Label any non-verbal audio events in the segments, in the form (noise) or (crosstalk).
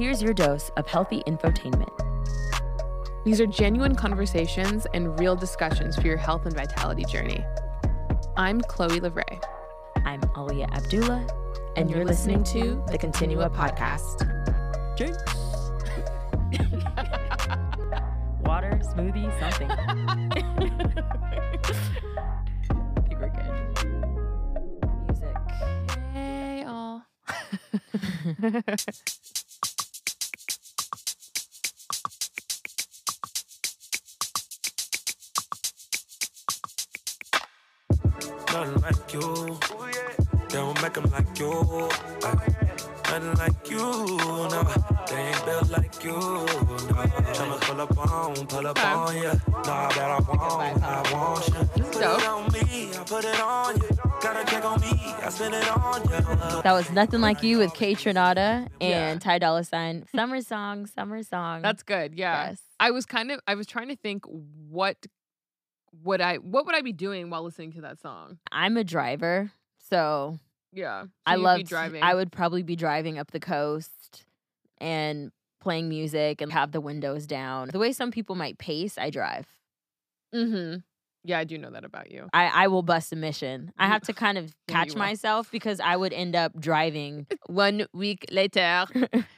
Here's your dose of healthy infotainment. These are genuine conversations and real discussions for your health and vitality journey. I'm Chloe Livray. I'm Alia Abdullah, and, you're, listening, to the Continua podcast. Drinks. (laughs) Water, smoothie, something. I (laughs) think we're good. Music. Hey, all. (laughs) like you. They don't make 'em like you. Ay, Nothing like you. No, they ain't built like you. No, tryna pull up on, pull up on ya. Nah, that I want, I want ya. Put it on me, I put it on you. Got a check on me, I spend it on ya. That was Nothing oh Like You with Kaytranada and Yeah. Ty Dolla Sign. Summer song, summer song. That's good. Yeah. Yes. I was kind of I was trying to think what would I what would I be doing while listening to that song? I'm a driver, so Yeah. So I love driving. I would probably be driving up the coast and playing music and have the windows down. The way some people might pace, I drive. Mm-hmm. Yeah, I do know that about you. I, I will bust a mission. I have to (laughs) kind of (laughs) catch myself because I would end up driving. (laughs) One week later.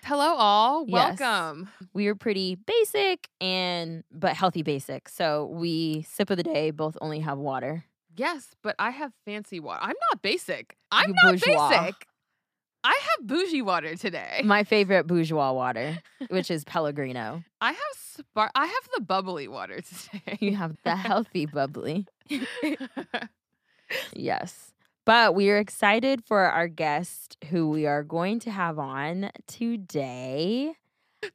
Hello all. Yes. Welcome. We are pretty basic and but healthy basic. So we sip of the day both only have water. Yes, but I have fancy water. I'm not basic. I'm You not bourgeois. basic. I have bougie water today. My favorite bourgeois water, which is Pellegrino. (laughs) I have spark. I have the bubbly water today. You have the (laughs) healthy bubbly. (laughs) Yes. But we are excited for our guest who we are going to have on today.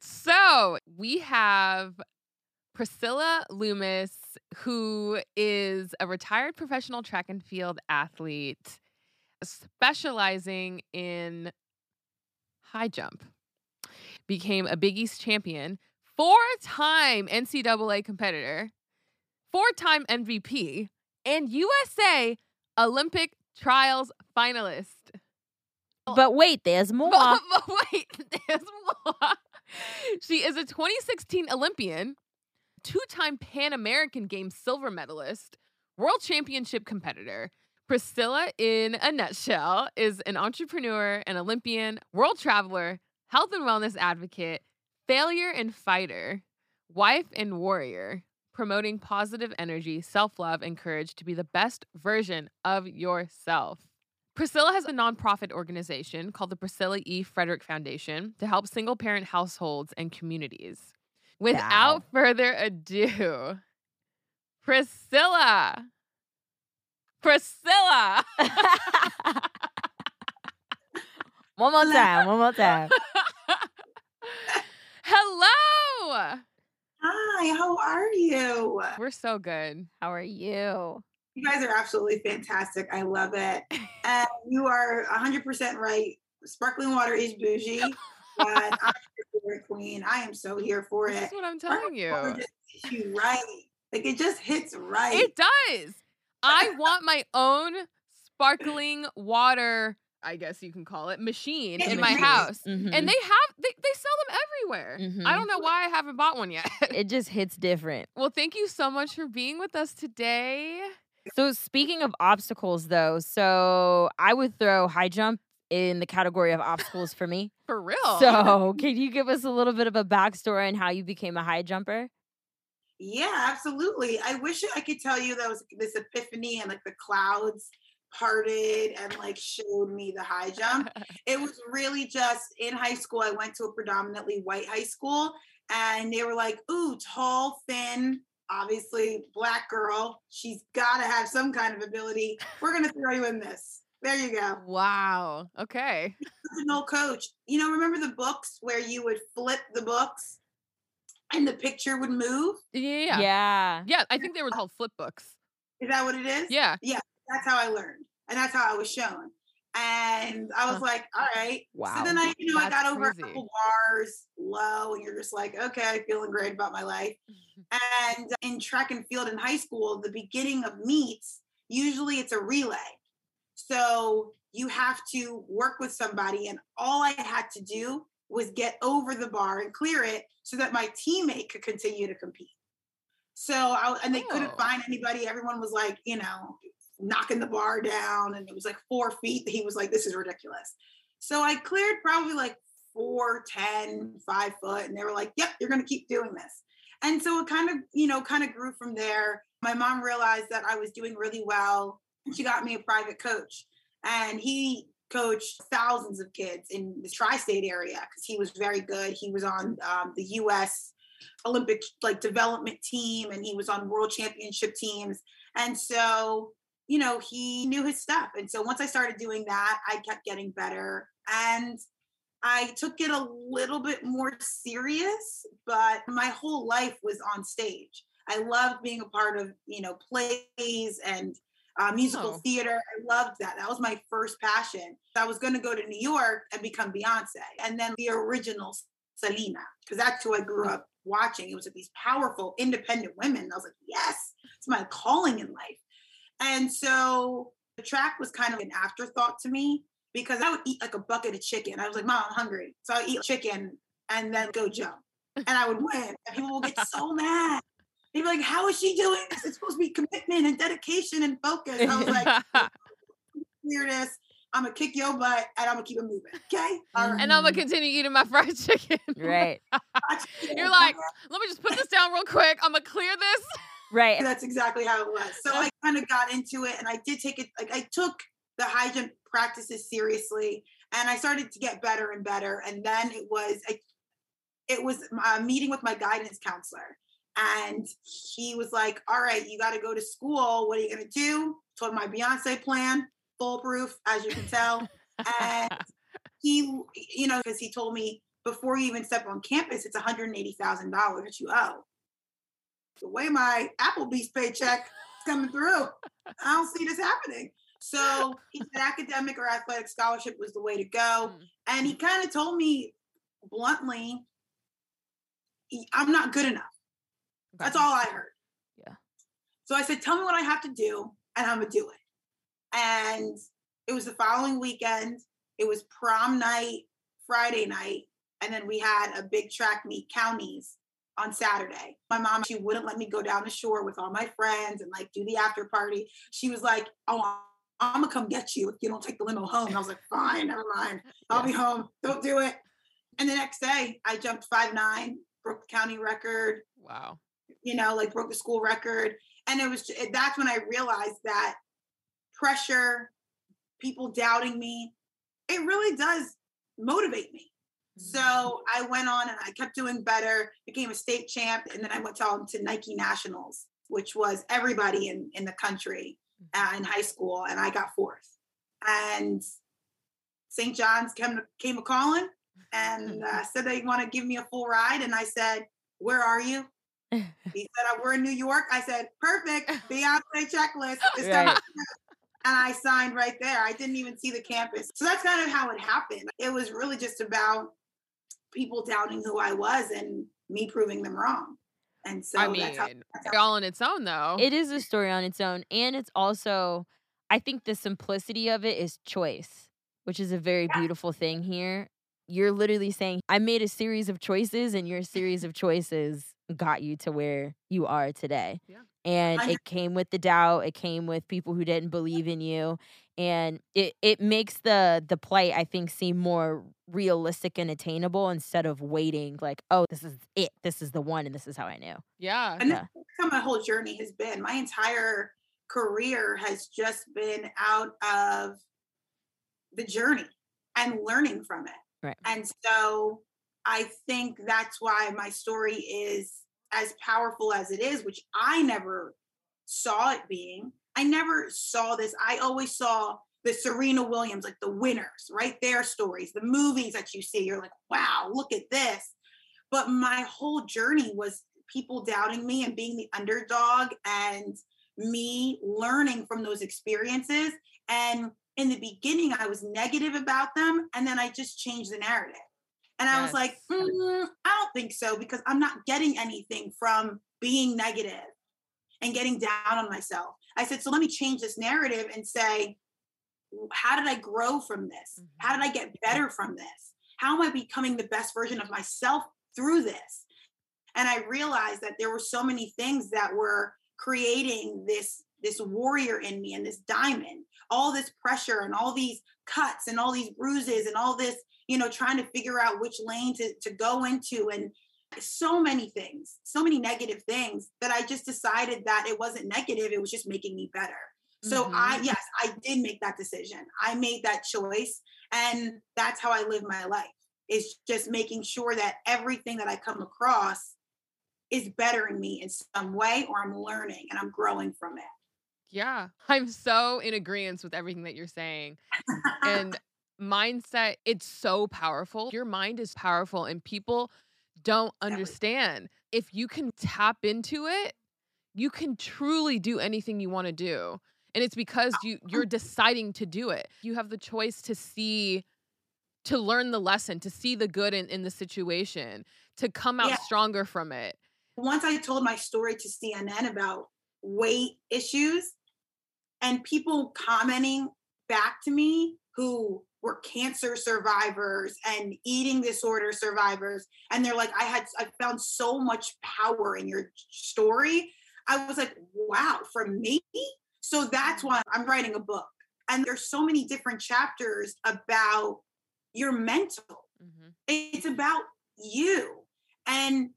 so we have Priscilla Loomis, who is a retired professional track and field athlete, specializing in high jump. Became a Big East champion, four-time NCAA competitor, four-time MVP, and USA Olympic trials finalist. But wait, there's (laughs) more. But, but wait, (laughs) there's more. She is a 2016 Olympian, two time Pan American Games silver medalist, world championship competitor. Priscilla, in a nutshell, is an entrepreneur, an Olympian, world traveler, health and wellness advocate, failure and fighter, wife and warrior, promoting positive energy, self love, and courage to be the best version of yourself. Priscilla has a nonprofit organization called the Priscilla E. Frederick Foundation to help single parent households and communities. Without Wow. further ado, Priscilla. Priscilla. (laughs) one more time, one more time. (laughs) Hello. Hi, how are you? We're so good. How are you? You guys are absolutely fantastic. I love it. (laughs) And you are 100% right. Sparkling water is bougie, but I'm here for it, queen. I am so here for This That's what I'm telling water you. you right. Like it just hits right. It does. I want my own sparkling water, I guess you can call it, machine Yeah, in my machine. house. Mhm. And they have they, they sell them everywhere. I Mhm. don't know why I haven't bought one yet. (laughs) it just hits different. well, thank you so much for being with us today. So speaking of obstacles though, so I would throw high jump in the category of obstacles for me. (laughs) For real. So can you give us a little bit of a backstory on how you became a high jumper? Yeah, absolutely. I wish I could tell you that was this epiphany and like the clouds parted and like showed me the high jump. (laughs) it was really just in high school. I went to a predominantly white high school and they were like, ooh, tall, thin, obviously black girl. She's got to have some kind of ability. We're going to throw you in this. There you go. wow. Okay. No coach. You know, remember the books where you would flip the books and the picture would move? Yeah. Yeah. Yeah. Yeah, I think they were called flip books. Is that what it is? Yeah. Yeah. That's how I learned. And that's how I was shown. And I was Huh. like, all right. Wow. So then I, you know, I got over crazy. a couple bars low, and you're just like, okay, feeling great about my life. (laughs) And in track and field in high school, the beginning of meets, usually it's a relay. So you have to work with somebody, and all I had to do was get over the bar and clear it so that my teammate could continue to compete. So I, and they couldn't Oh. find anybody. Everyone was like, you know, knocking the bar down, and it was like four feet. He was like, "This is ridiculous." So I cleared probably like four, 10, five foot, and they were like, "Yep, you're going to keep doing this." And so it kind of, you know, kind of grew from there. My mom realized that I was doing really well. She got me a private coach, and he coached thousands of kids in the tri-state area because he was very good. He was on um, the U.S. Olympic like development team, and he was on world championship teams. And so, you know, he knew his stuff. And so once I started doing that, I kept getting better, and I took it a little bit more serious. But my whole life was on stage. I loved being a part of, you know, plays and uh, musical Oh. theater. I loved that. That was my first passion. I was going to go to New York and become Beyonce, and then the original Selena, because that's who I grew up watching. It was these powerful, independent women. I was like, yes, it's my calling in life. And so the track was kind of an afterthought to me because I would eat like a bucket of chicken. I was like, Mom, I'm hungry. So I would eat chicken and then go jump. And I would win. And people would get so mad. They'd be like, How is she doing this? It's supposed to be commitment and dedication and focus. I was like, clear this. I'm gonna kick your butt and I'm gonna keep it moving. Okay. All right. and I'm gonna continue eating my fried (laughs) chicken. Right. (laughs) You're like, let me just put this down real quick. I'm gonna clear this. Right. that's exactly how it was. So I kind of got into it and I did take it like I took the hygiene practices seriously and I started to get better and better. And then it was I, it was a meeting with my guidance counselor. And he was like, All right, you got to go to school. What are you gonna do? Told my Beyonce plan, foolproof, as you can tell. and (laughs) he, you know, because he told me before you even step on campus, it's $180,000 that you owe. The way my Applebee's paycheck is coming through, I don't see this happening. So he said academic or athletic scholarship was the way to go. Mm. And he kind of told me bluntly, "E- I'm not good enough. That's all I heard. Yeah. So I said, tell me what I have to do, and I'm gonna do it. And it was the following weekend. It was prom night, Friday night, and then we had a big track meet, counties, on Saturday. My mom, she wouldn't let me go down the shore with all my friends and like do the after party. She was like, "Oh, I'm gonna come get you if you don't take the limo home." And I was like, "Fine, never mind. I'll be home. Don't do it." And the next day, I jumped five nine, broke the county record Wow. You know, like broke the school record. And it was that's when I realized that pressure, people doubting me, it really does motivate me. So I went on and I kept doing better, became a state champ, and then I went on to Nike Nationals, which was everybody in, in the country uh, in high school, and I got fourth. And St. John's came, came a calling and (laughs) uh, said they want to give me a full ride. And I said, Where are you? (laughs) He said, "Uh, We're in New York. I said, Perfect. (laughs) Beyonce checklist. It's coming Right. through." And I signed right there. I didn't even see the campus. So that's kind of how it happened. It was really just about people doubting who I was and me proving them wrong. And so I mean, that's how, that's how all on its own though. It is a story on its own. And it's also, I think the simplicity of it is choice, which is a very beautiful thing here. You're literally saying, I made a series of choices, and your series of choices got you to where you are today. Yeah. And it came with the doubt, it came with people who didn't believe in you. And it, it makes the the plight, I think, seem more realistic and attainable instead of waiting like, oh, this is it. This is the one, and this is how I knew. yeah. And Yeah. that's how my whole journey has been. My entire career has just been out of the journey and learning from it. Right. And so I think that's why my story is as powerful as it is, which I never saw it being. I never saw this. I always saw the Serena Williams, like the winners, right? Their stories, the movies that you see. You're like, wow, look at this. But my whole journey was people doubting me and being the underdog and me learning from those experiences. And in the beginning, I was negative about them. And then I just changed the narrative. And I was like, "Mm, I don't think so because I'm not getting anything from being negative and getting down on myself. I said, so let me change this narrative and say, how did I grow from this? How did I get better from this? how am I becoming the best version of myself through this? And I realized that there were so many things that were creating this this warrior in me and this diamond all this pressure and all these cuts and all these bruises and all this you know trying to figure out which lane to, to go into and so many things so many negative things that i just decided that it wasn't negative it was just making me better. So mm-hmm. i yes i did make that decision. I made that choice and that's how i live my life is just making sure that everything that i come across is bettering me in some way or i'm learning and i'm growing from it yeah, I'm so in agreement with everything that you're saying. (laughs) and mindset, it's so powerful. Your mind is powerful, and people don't understand. If you can tap into it, you can truly do anything you want to do. And it's because you you're (laughs) deciding to do it. You have the choice to see to learn the lesson, to see the good in, in the situation, to come out yeah. stronger from it. Once I told my story to CNN about weight issues, and people commenting back to me who were cancer survivors and eating disorder survivors and they're like i had i found so much power in your story. I was like wow from me? So that's why i'm writing a book. And there's so many different chapters about your mental. Mm-hmm. it's about you. And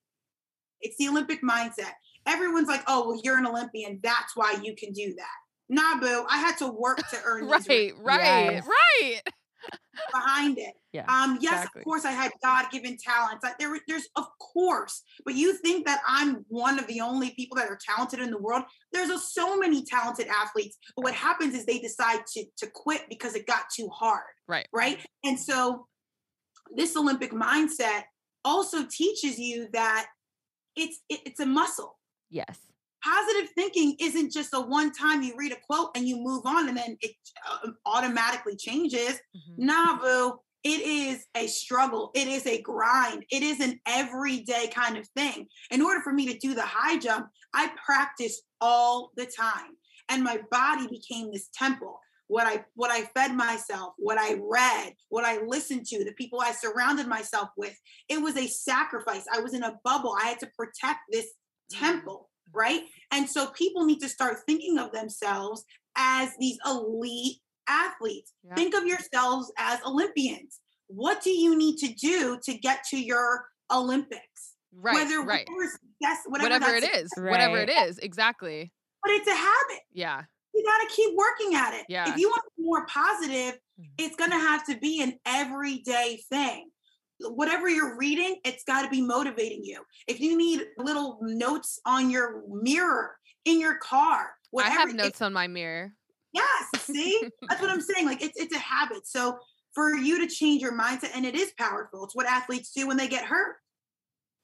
it's the olympic mindset. Everyone's like oh well you're an olympian. That's why you can do that nah, boo, I had to work to (laughs) earn right, right, right, yes. right. Behind it. Yeah, um, yes, exactly. of course, I had God given talents. Like, there, there's, of course, but you think that I'm one of the only people that are talented in the world? There's a, so many talented athletes, but what happens is they decide to to quit because it got too hard. Right. Right. And so, this Olympic mindset also teaches you that it's it, it's a muscle. Yes positive thinking isn't just a one time you read a quote and you move on and then it uh, automatically changes. Mm-hmm. Nah, boo. It is a struggle. It is a grind. It is an everyday kind of thing. In order for me to do the high jump, I practiced all the time. And my body became this temple. What I what I fed myself, what I read, what I listened to, the people I surrounded myself with, it was a sacrifice. I was in a bubble. I had to protect this mm-hmm. temple right? And so people need to start thinking of themselves as these elite athletes. Yeah. Think of yourselves as Olympians. What do you need to do to get to your Olympics? Right. Whether right. Whatever, whatever it is. Right. Whatever it is. Exactly. But it's a habit. Yeah. You got to keep working at it. Yeah. If you want to be more positive, mm-hmm. it's going to have to be an everyday thing whatever you're reading, it's got to be motivating you. If you need little notes on your mirror in your car, whatever, I have notes on my mirror. Yes, see, that's what I'm (laughs) saying. Like it's it's a habit. So for you to change your mindset, and it is powerful. It's what athletes do when they get hurt.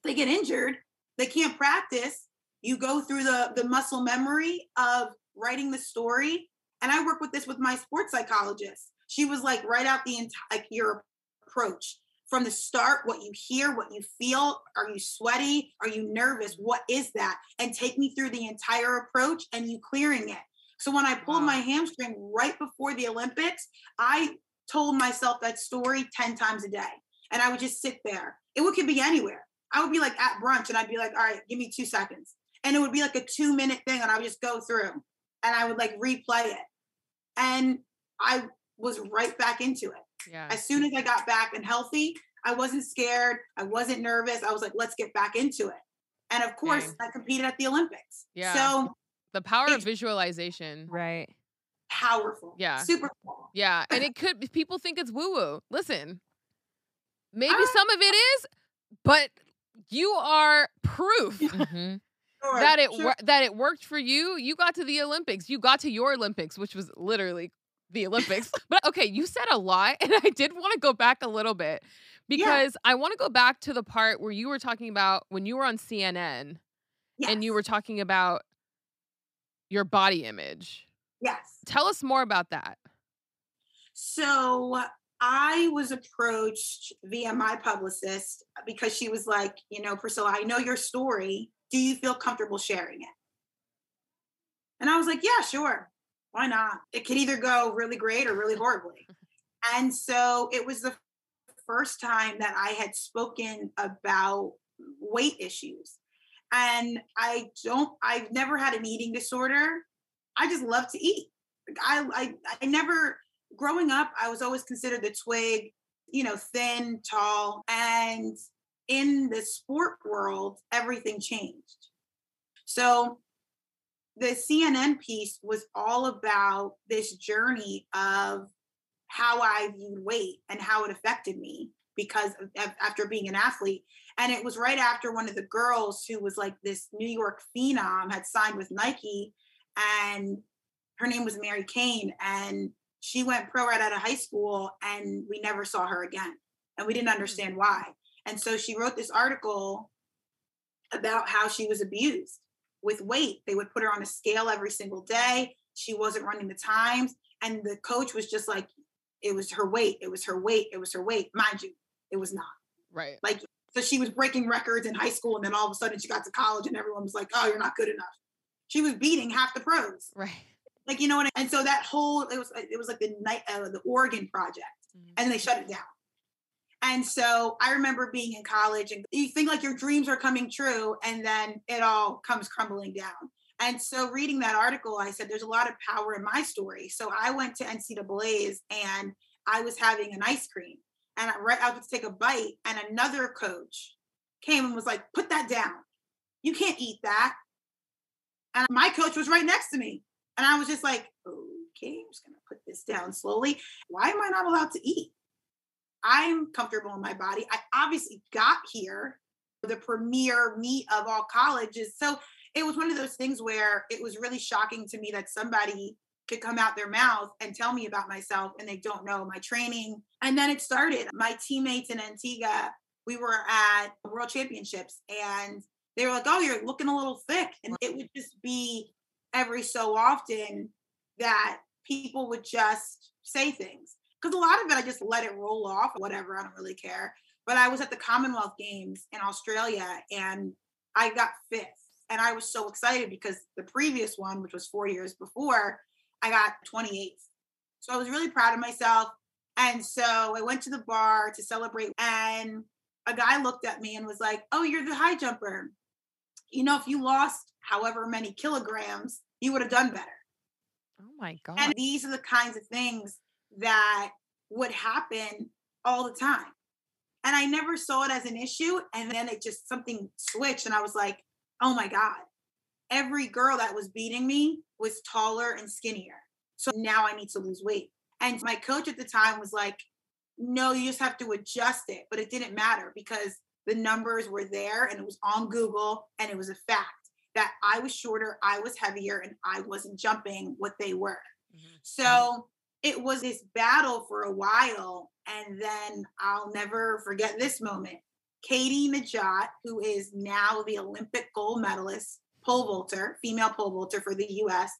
They get injured. They can't practice. You go through the the muscle memory of writing the story. And I work with this with my sports psychologist. She was like, write out the entire like your approach from the start what you hear, what you feel. Are you sweaty? Are you nervous? What is that? And take me through the entire approach and you clearing it. So when I pulled wow. my hamstring right before the Olympics, I told myself that story 10 times a day. And I would just sit there. It could be anywhere. I would be like at brunch and I'd be like, all right, give me two seconds. And it would be like a two minute thing and I would just go through and I would like replay it. And I was right back into it. Yeah. As soon as I got back and healthy, I wasn't scared. I wasn't nervous. I was like, let's get back into it. And of course, Dang. I competed at the Olympics. Yeah. So the power of visualization. Right. Powerful. Yeah. Super cool. Yeah. And it could, people think it's woo woo. Listen, maybe uh, some of it is, but you are proof. Mm-hmm. (laughs) (laughs) Sure, that it sure. that it worked for you. You got to the Olympics. You got to your Olympics, which was literally the Olympics. but okay, you said a lot, (laughs) and I did want to go back a little bit because yeah. I want to go back to the part where you were talking about when you were on CNN yes. and you were talking about your body image. Yes. Tell us more about that. So I was approached via my publicist because she was like, you know, Priscilla, I know your story. Do you feel comfortable sharing it? And I was like, yeah, sure why not? It could either go really great or really horribly. (laughs) And so it was the first time that I had spoken about weight issues. And I don't, I've never had an eating disorder. I just love to eat. Like I, I, I never, growing up, I was always considered the twig, you know, thin, tall. And in the sport world, everything changed. So the CNN piece was all about this journey of how I viewed weight and how it affected me because of, after being an athlete. And it was right after one of the girls who was like this New York phenom had signed with Nike, and her name was Mary Cain, And she went pro right out of high school, and we never saw her again. And we didn't understand mm. why. And so she wrote this article about how she was abused with weight. They would put her on a scale every single day. She wasn't running the times. And the coach was just like, it was her weight, it was her weight, it was her weight. Mind you, it was not. Right. Like, so she was breaking records in high school, and then all of a sudden she got to college, and everyone was like, oh, you're not good enough. She was beating half the pros. Right. Like, you know what? I, and so that whole, it was, it was like the night, uh, the Oregon project, mm-hmm. and they shut it down. And so I remember being in college and you think like your dreams are coming true and then it all comes crumbling down. And so reading that article, I said, there's a lot of power in my story. So I went to NCAA's and I was having an ice cream and I, right, I was to take a bite and another coach came and was like, put that down. You can't eat that. And my coach was right next to me. And I was just like, okay, I'm just going to put this down slowly. Why am I not allowed to eat? I'm comfortable in my body. I obviously got here, the premier meet of all colleges. So it was one of those things where it was really shocking to me that somebody could come out their mouth and tell me about myself and they don't know my training. And then it started. My teammates in Antigua, we were at World Championships and they were like, Oh, you're looking a little thick. And it would just be every so often that people would just say things because a lot of it I just let it roll off, or whatever. I don't really care. But I was at the Commonwealth Games in Australia and I got fifth. And I was so excited because the previous one, which was four years before, I got 28th. So I was really proud of myself. And so I went to the bar to celebrate. And a guy looked at me and was like, Oh, you're the high jumper. You know, if you lost however many kilograms, you would have done better. Oh my God. And these are the kinds of things that would happen all the time. And I never saw it as an issue. And then it just something switched. And I was like, oh my God, every girl that was beating me was taller and skinnier. So now I need to lose weight. And my coach at the time was like, no, you just have to adjust it. But it didn't matter because the numbers were there and it was on Google and it was a fact that I was shorter, I was heavier, and I wasn't jumping what they were. Mm-hmm. So it was this battle for a while. And then I'll never forget this moment. Katie Nageotte, who is now the Olympic gold medalist, pole vaulter, female pole vaulter for the US.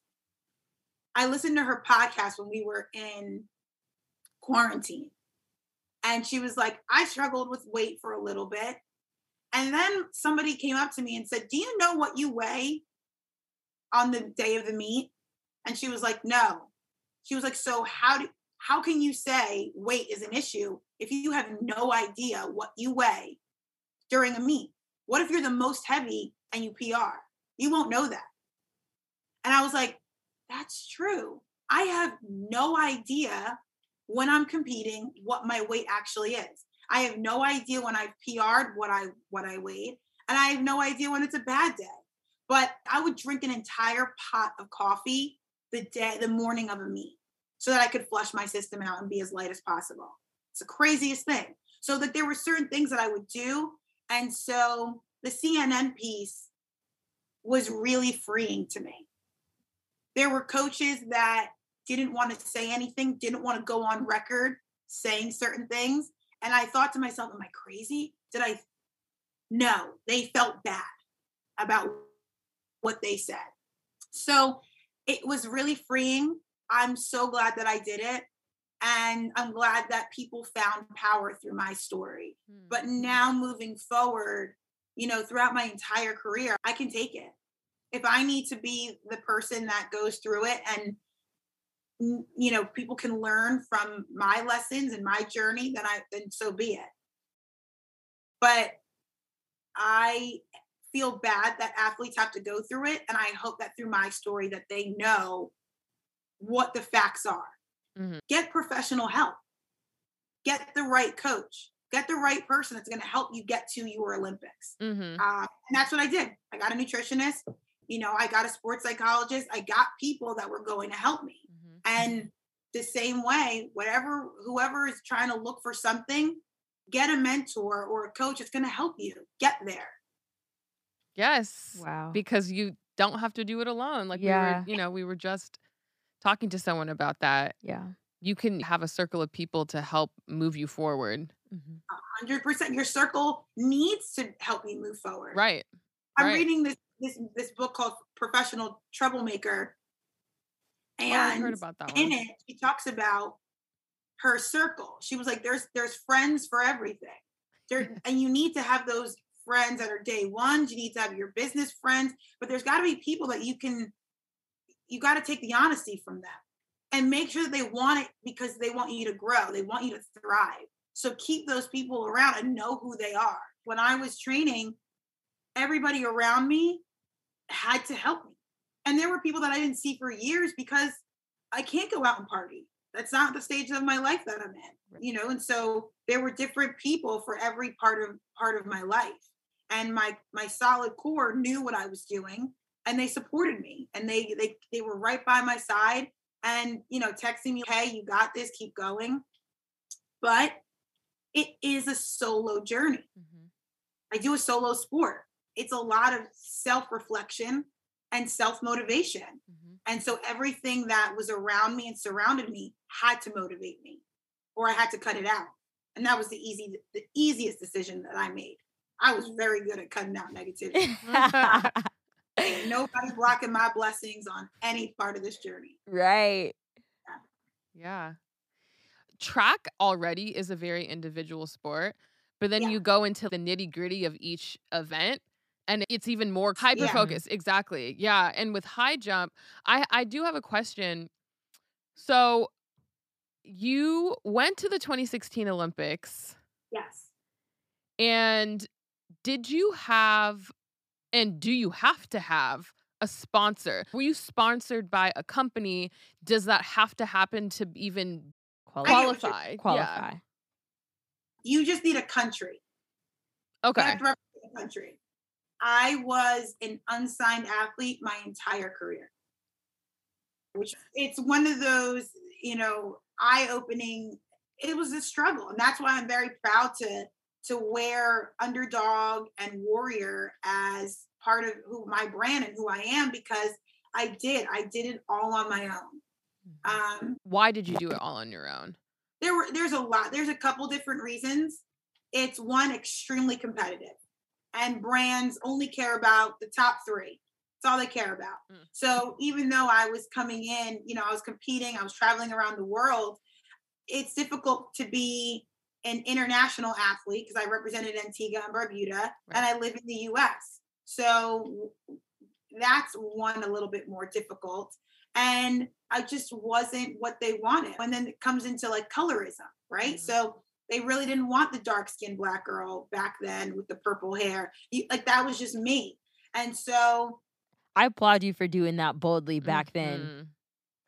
I listened to her podcast when we were in quarantine. And she was like, I struggled with weight for a little bit. And then somebody came up to me and said, Do you know what you weigh on the day of the meet? And she was like, No. She was like, so how do how can you say weight is an issue if you have no idea what you weigh during a meet? What if you're the most heavy and you PR? You won't know that. And I was like, that's true. I have no idea when I'm competing what my weight actually is. I have no idea when I've PR'd what I what I weighed, and I have no idea when it's a bad day. But I would drink an entire pot of coffee the day the morning of a meet so that I could flush my system out and be as light as possible. It's the craziest thing. So that there were certain things that I would do. And so the CNN piece was really freeing to me. There were coaches that didn't want to say anything, didn't want to go on record saying certain things. And I thought to myself, am I crazy? Did I? No, they felt bad about what they said. So it was really freeing I'm so glad that I did it. And I'm glad that people found power through my story. Mm-hmm. But now moving forward, you know, throughout my entire career, I can take it. If I need to be the person that goes through it and you know people can learn from my lessons and my journey then i then so be it but i feel bad that athletes have to go through it and i hope that through my story that they know what the facts are Mhm. get professional help get the right coach get the right person that's going to help you get to your olympics Mm-hmm. uh, and that's what I did. I got a nutritionist, you know, I got a sports psychologist. I got people that were going to help me. Mm-hmm. And the same way, whatever, whoever is trying to look for something, get a mentor or a coach that's going to help you get there. Yes. Wow. Because you don't have to do it alone. Like Yeah. we were, you know, we were just talking to someone about that. yeah. You can have a circle of people to help move you forward. Mhm. 100% your circle needs to help you move forward. Right. I'm right. reading this this this book called Professional Troublemaker. Oh, And I heard about that in it she talks about her circle she was like there's there's friends for everything there (laughs) and you need to have those friends that are day ones you need to have your business friends but there's got to be people that you can you got to take the honesty from them and make sure that they want it because they want you to grow they want you to thrive so keep those people around and know who they are when i was training everybody around me had to help me and there were people that I didn't see for years because I can't go out and party. That's not the stage of my life that I'm in, you know. And so there were different people for every part of part of my life, and my my solid core knew what I was doing, and they supported me, and they they they were right by my side, and you know, texting me, "Hey, you got this, keep going." But it is a solo journey. mm-hmm. I do a solo sport. It's a lot of self reflection and self motivation. Mhm. And so everything that was around me and surrounded me had to motivate me, or I had to cut it out. And that was the easy, the easiest decision that I made. I was very good at cutting out negativity. (laughs) Ain't nobody blocking my blessings on any part of this journey. right. Yeah. Track already is a very individual sport, but then Yeah. you go into the nitty gritty of each event and it's even more hyper Yeah. focused. Exactly. Yeah. And with high jump, I, I do have a question. So you went to the 2016 Olympics Yes. and did you have and do you have to have a sponsor? Were you sponsored by a company? Does that have to happen to even Qualify. I you're- qualify? Qualify. You just need a country. Yeah. You Okay. have to represent the country. I was an unsigned athlete my entire career. Which it's one of those, you know, eye-opening. It was a struggle. And that's why I'm very proud to to wear underdog and warrior as part of who my brand and who I am because I did. I did it all on my own. Um, Why did you do it all on your own? there were there's a lot there's a couple different reasons it's one extremely competitive and brands only care about the top three that's all they care about Mm. so even though i was coming in you know i was competing i was traveling around the world it's difficult to be an international athlete because i represented antigua and barbuda and i live in the us so that's one a little bit more difficult and I just wasn't what they wanted. And then it comes into like colorism, right? Mhm. So they really didn't want the dark skinned black girl back then with the purple hair. Like that was just me. And so, I applaud you for doing that boldly back then.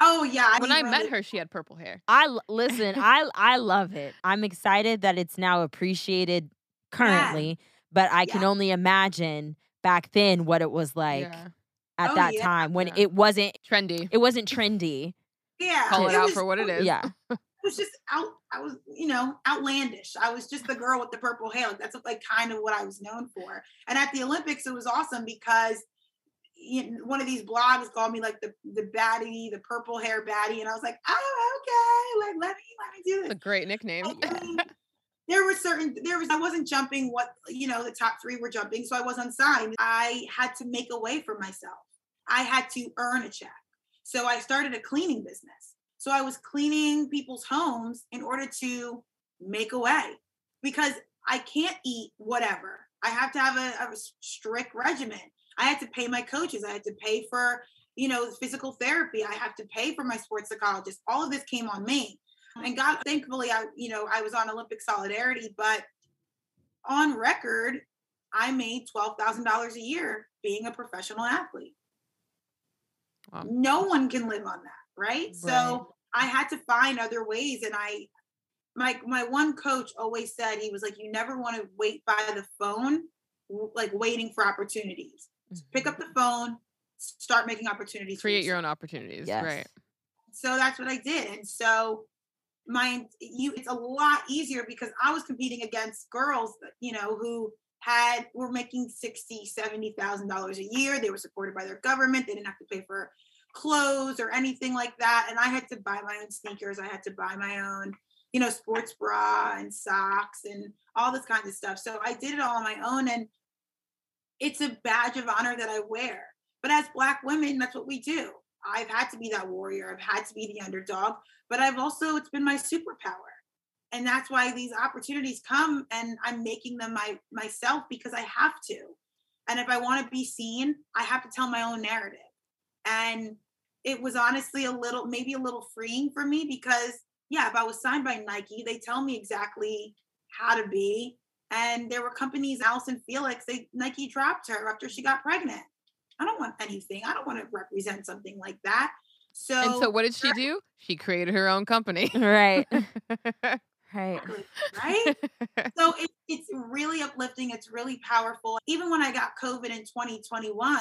Oh yeah. When mean, I met really- her, she had purple hair. I listen. I I love it. I'm excited that it's now appreciated currently, but I can only imagine back then what it was like yeah. at Oh, that yeah. time when Yeah. it wasn't Trendy. it wasn't trendy. yeah, Call it out was- for what it is. Yeah. (laughs) It was just out. I was, you know, outlandish. I was just the girl with the purple hair. Like, that's like kind of what I was known for. And at the Olympics, it was awesome because you know, one of these blogs called me like the the baddie, the purple hair baddie, and I was like, oh, okay, like let me let me do this. a great nickname. I (laughs) mean, there were certain there was I wasn't jumping what you know the top three were jumping, so I was unsigned. I had to make a way for myself. I had to earn a check. So I started a cleaning business. So I was cleaning people's homes in order to make a way because I can't eat whatever. I have to have a, a strict regimen. I had to pay my coaches. I had to pay for you know, physical therapy. I have to pay for my sports psychologist. All of this came on me. And God, thankfully, I, you know, I was on Olympic Solidarity, but on record, I made $12,000 a year being a professional athlete. Wow. No one can live on that, right? right? So I had to find other ways. And I, my, my one coach always said, he was like, you never want to wait by the phone, like waiting for opportunities. Mm-hmm. Pick up mm-hmm. the phone, start making opportunities. Create your own opportunities. Yes. Right. So that's what I did. And so my you it's a lot easier because I was competing against girls, you know, who had were making 60 70,000 dollars a year. They were supported by their government. They didn't have to pay for clothes or anything like that. And I had to buy my own sneakers. I had to buy my own, you know, sports bra and socks and all this kind of stuff. So I did it all on my own. And it's a badge of honor that I wear. But as Black women, that's what we do. I've had to be that warrior. I've had to be the underdog, but I've also, it's been my superpower. And that's why these opportunities come and I'm making them my myself because I have to. And if I want to be seen, I have to tell my own narrative. And it was honestly a little, maybe a little freeing for me because, yeah, if I was signed by Nike, they tell me exactly how to be. And there were companies, Allyson Felix, they Nike dropped her after she got pregnant. I don't want anything. I don't want to represent something like that. So And so what did she do? She created her own company. Right. (laughs) right. Right. so it, it's really uplifting. It's really powerful. Even when I got COVID in 2021,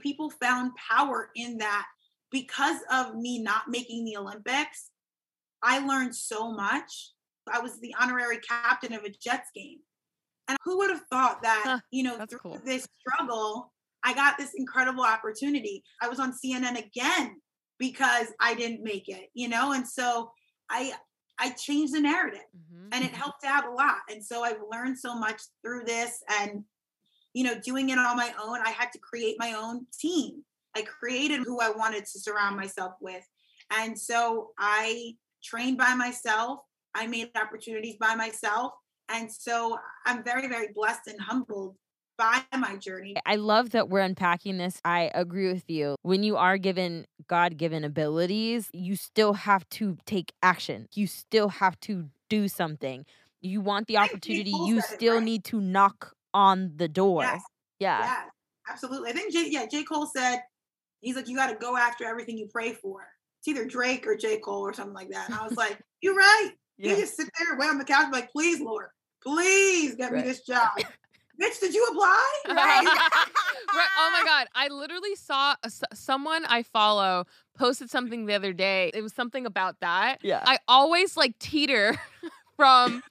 people found power in that because of me not making the Olympics. I learned so much. I was the honorary captain of a Jets game. And who would have thought that, huh, you know, through cool. this struggle, I got this incredible opportunity. I was on CNN again because I didn't make it, you know? And so I I changed the narrative mm-hmm. and it helped out a lot. And so I've learned so much through this and you know, doing it on my own, I had to create my own team. I created who I wanted to surround myself with. And so I trained by myself. I made opportunities by myself. And so I'm very, very blessed and humbled by my journey. I love that we're unpacking this. I agree with you. When you are given God given abilities, you still have to take action. You still have to do something. You want the opportunity, you still right? need to knock on the door. Yes. Yeah. Yeah, absolutely. I think J, yeah, J. Cole said, he's like, you got to go after everything you pray for. It's either Drake or J. Cole or something like that. And I was like, you're right. Yeah. You just sit there and wait on the couch, like, please, Lord, please get right. me this job. bitch, did you apply? (laughs) Right. right. Oh my God. I literally saw a, someone I follow posted something the other day. It was something about that. Yeah. I always like teeter (laughs) from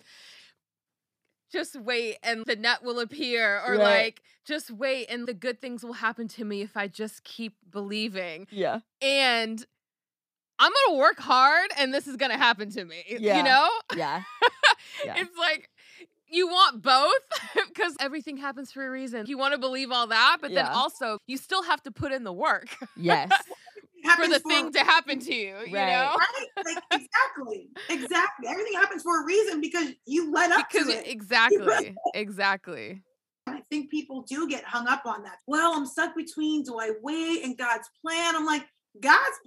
just wait and the net will appear or right. like just wait and the good things will happen to me if I just keep believing. Yeah. And I'm going to work hard and this is going to happen to me. Yeah. You know? Yeah. (laughs) yeah. it's like you want both (laughs) because everything happens for a reason. You want to believe all that, but yeah. then also you still have to put in the work. Yes. (laughs) for the for thing to happen to you, right. you know? Right. Like, exactly. Exactly. Everything happens for a reason because you led up because to it. Exactly. exactly. I think people do get hung up on that. Well, I'm stuck between do I wait and God's plan? I'm like, God's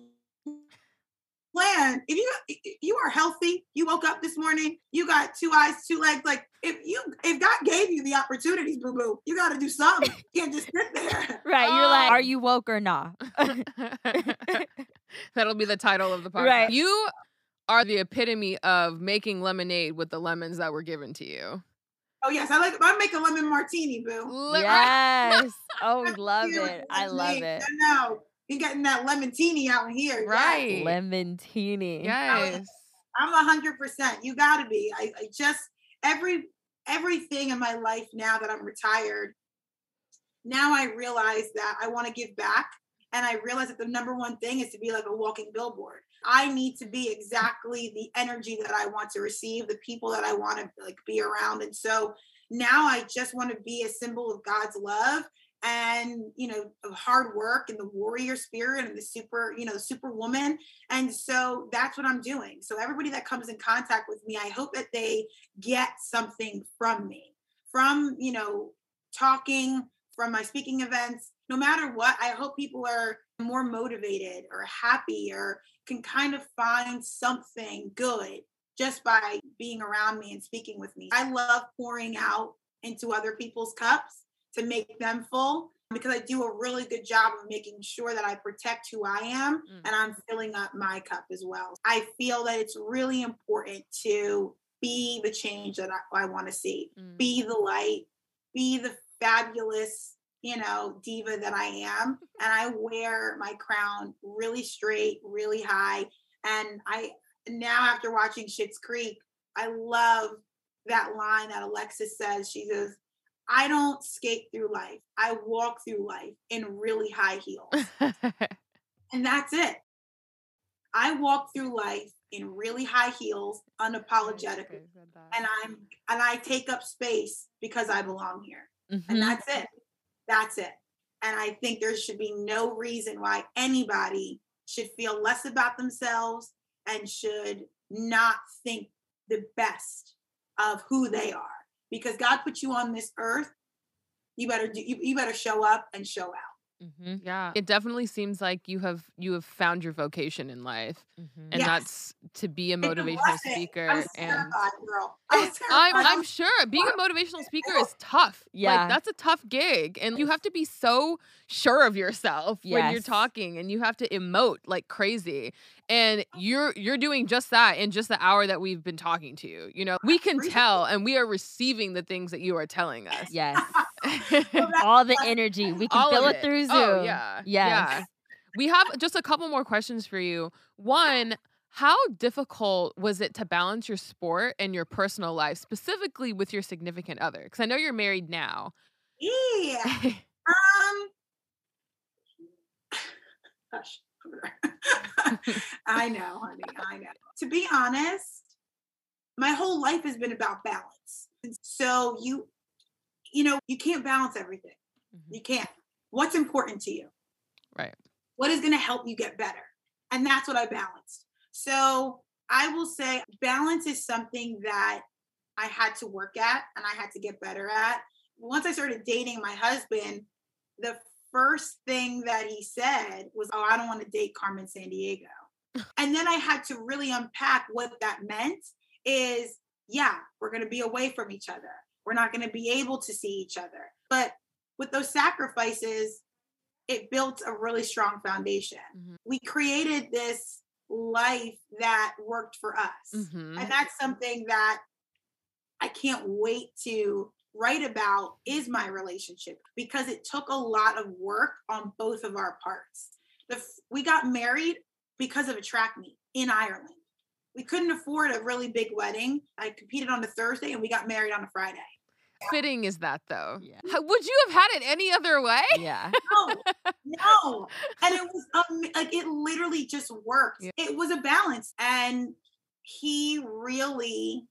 plan. If you if you are healthy, you woke up this morning, you got two eyes, two legs. Like if you if God gave you the opportunities, boo boo, you got to do something. You can't just sit there. (laughs) Right. You're like, are you woke or not? (laughs) (laughs) That'll be the title of the podcast. Right. You are the epitome of making lemonade with the lemons that were given to you. Oh yes, I like. I make a lemon martini, boo. Yes. oh, love it. I love it. No, you getting that lemon teeny out here. Right. Yes. Lemon teeny. Yes. I'm a hundred percent. You gotta be. I, I just every everything in my life now that I'm retired, now I realize that I want to give back. And I realize that the number one thing is to be like a walking billboard. I need to be exactly the energy that I want to receive, the people that I want to like be around. And so now I just want to be a symbol of God's love and you know hard work and the warrior spirit and the super you know superwoman. And so that's what i'm doing. So everybody that comes in contact with me i hope that they get something from me. From you know talking from my speaking events. No matter what, I hope people are more motivated or happy or can kind of find something good just by being around me and speaking with me. I love pouring out into other people's cups to make them full because I do a really good job of making sure that I protect who I am Mm. and I'm filling up my cup as well. I feel that it's really important to be the change that I, I want to see, Mm. be the light, be the fabulous, you know, diva that I am. (laughs) And I wear my crown really straight, really high. And I now, after watching Schitt's Creek, I love that line that Alexis says. She says, I don't skate through life. I walk through life in really high heels. (laughs) and that's it. I walk through life in really high heels, unapologetically. And I'm and I take up space because I belong here. Mhm. And that's it. That's it. And I think there should be no reason why anybody should feel less about themselves and should not think the best of who they are. Because God put you on this earth. You better do you, you better show up and show out. Mhm. yeah, it definitely seems like you have you have found your vocation in life, Mhm. and Yes. that's to be a motivational speaker. (laughs) I was and girl. I was I'm. I'm sure being a (laughs) motivational speaker is tough. Yeah. Like that's a tough gig. And you have to be so sure of yourself when you're talking and you have to emote like crazy. And you're you're doing just that in just the hour that we've been talking to you. You know, we can tell and we are receiving the things that you are telling us. Yes. Well, that's All the energy. We can All feel of it through Zoom. Oh, yeah. Yes. Yeah. We have just a couple more questions for you. One, how difficult was it to balance your sport and your personal life, specifically with your significant other? Because I know you're married now. Yeah. (laughs) Um. Hush. I know, honey. I know. To be honest, my whole life has been about balance. And so you, you know, you can't balance everything. Mhm. You can't. What's important to you? Right. What is going to help you get better? And that's what I balanced. So I will say balance is something that I had to work at and I had to get better at. Once I started dating my husband, the first thing that he said was, Oh, I don't want to date Carmen Sandiego. (laughs) and then I had to really unpack what that meant is, yeah, we're going to be away from each other. We're not going to be able to see each other. But with those sacrifices, it built a really strong foundation. Mhm. We created this life that worked for us. Mhm. And that's something that I can't wait to write about is my relationship because it took a lot of work on both of our parts. The, f- we got married because of a track meet in Ireland. We couldn't afford a really big wedding. I competed on a Thursday and we got married on a Friday. Fitting is that though? Yeah. How- Would you have had it any other way? Yeah. (laughs) No, no. And it was um, like it literally just worked. Yeah. It was a balance. And he really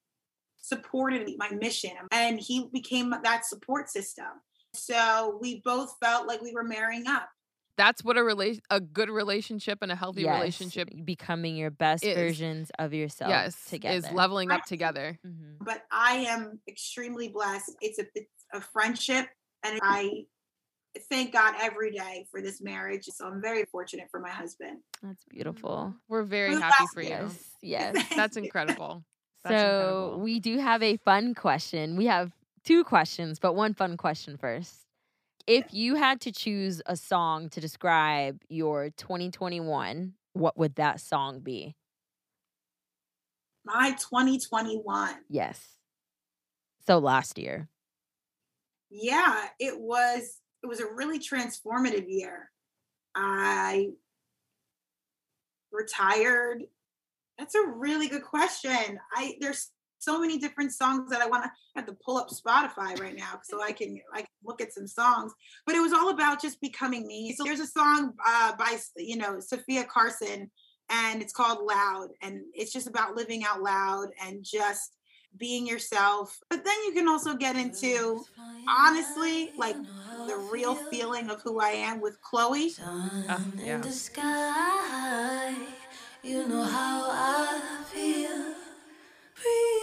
supported my mission and he became that support system. So we both felt like we were marrying up. That's what a relation, a good relationship and a healthy Yes, relationship, Becoming your best is. versions of yourself yes, together. is leveling up together. Mhm. But I am extremely blessed. It's a, it's a friendship and I thank God every day for this marriage. So I'm very fortunate for my husband. That's beautiful. We're very Who happy for you. Yes. Yes. (laughs) That's you. incredible. so incredible. we do have a fun question. We have two questions, but one fun question first. If you had to choose a song to describe your 2021, what would that song be? My 2021. Yes. So last year. yeah it was it was a really transformative year i retired that's a really good question i there's so many different songs that i want to have to pull up spotify right now so i can i can look at some songs but it was all about just becoming me so there's a song uh, by you know sofia carson and it's called loud and it's just about living out loud and just being yourself but then you can also get into honestly like the real feeling of who I am with Chloe. Uh, yeah. in the sky. You know how I feel. Breeze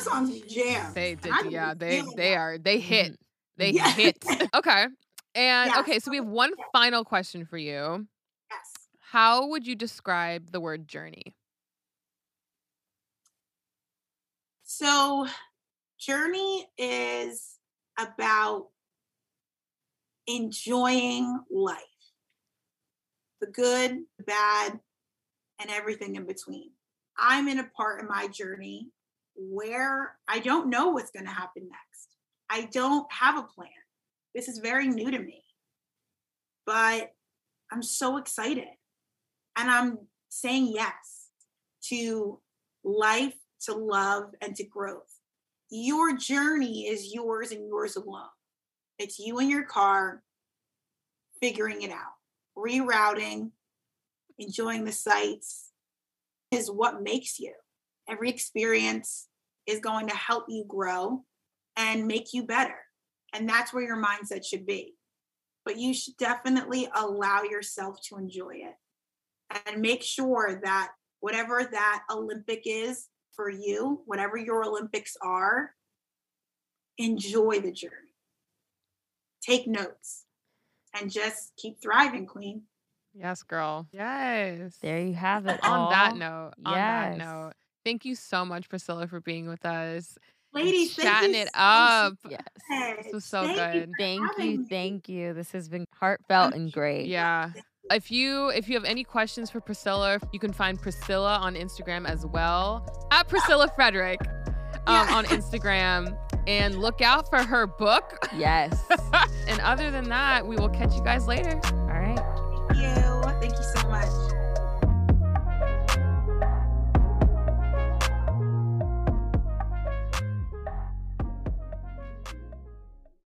Songs jam. They did, I'm yeah. They they that. are they hit. Mm-hmm. They Yeah. hit. (laughs) Okay. And Yes. okay, so we have one final question for you. Yes. How would you describe the word journey? So, Journey is about enjoying life the good, the bad, and everything in between. I'm in a part in my journey where I don't know what's going to happen next. I don't have a plan. This is very new to me, but I'm so excited. And I'm saying yes to life, to love, and to growth. Your journey is yours and yours alone. It's you and your car figuring it out, rerouting, enjoying the sights is what makes you. Every experience is going to help you grow and make you better. And that's where your mindset should be. But you should definitely allow yourself to enjoy it and make sure that whatever that Olympic is for you, whatever your Olympics are, enjoy the journey. Take notes and just keep thriving, Queen. Yes, girl. Yes. There you have it. on that all. note, on that Yes. note, thank you so much, Priscilla, for being with us. and Ladies, thank chatting you it so up. Yes. This was so Thank good. for Thank you. me. Thank you. This has been heartfelt and great. Yeah. If you if you have any questions for Priscilla, you can find Priscilla on Instagram as well at Priscilla Frederick um, Yeah. on Instagram, and look out for her book. Yes. (laughs) and other than that, we will catch you guys later. Thank you so much.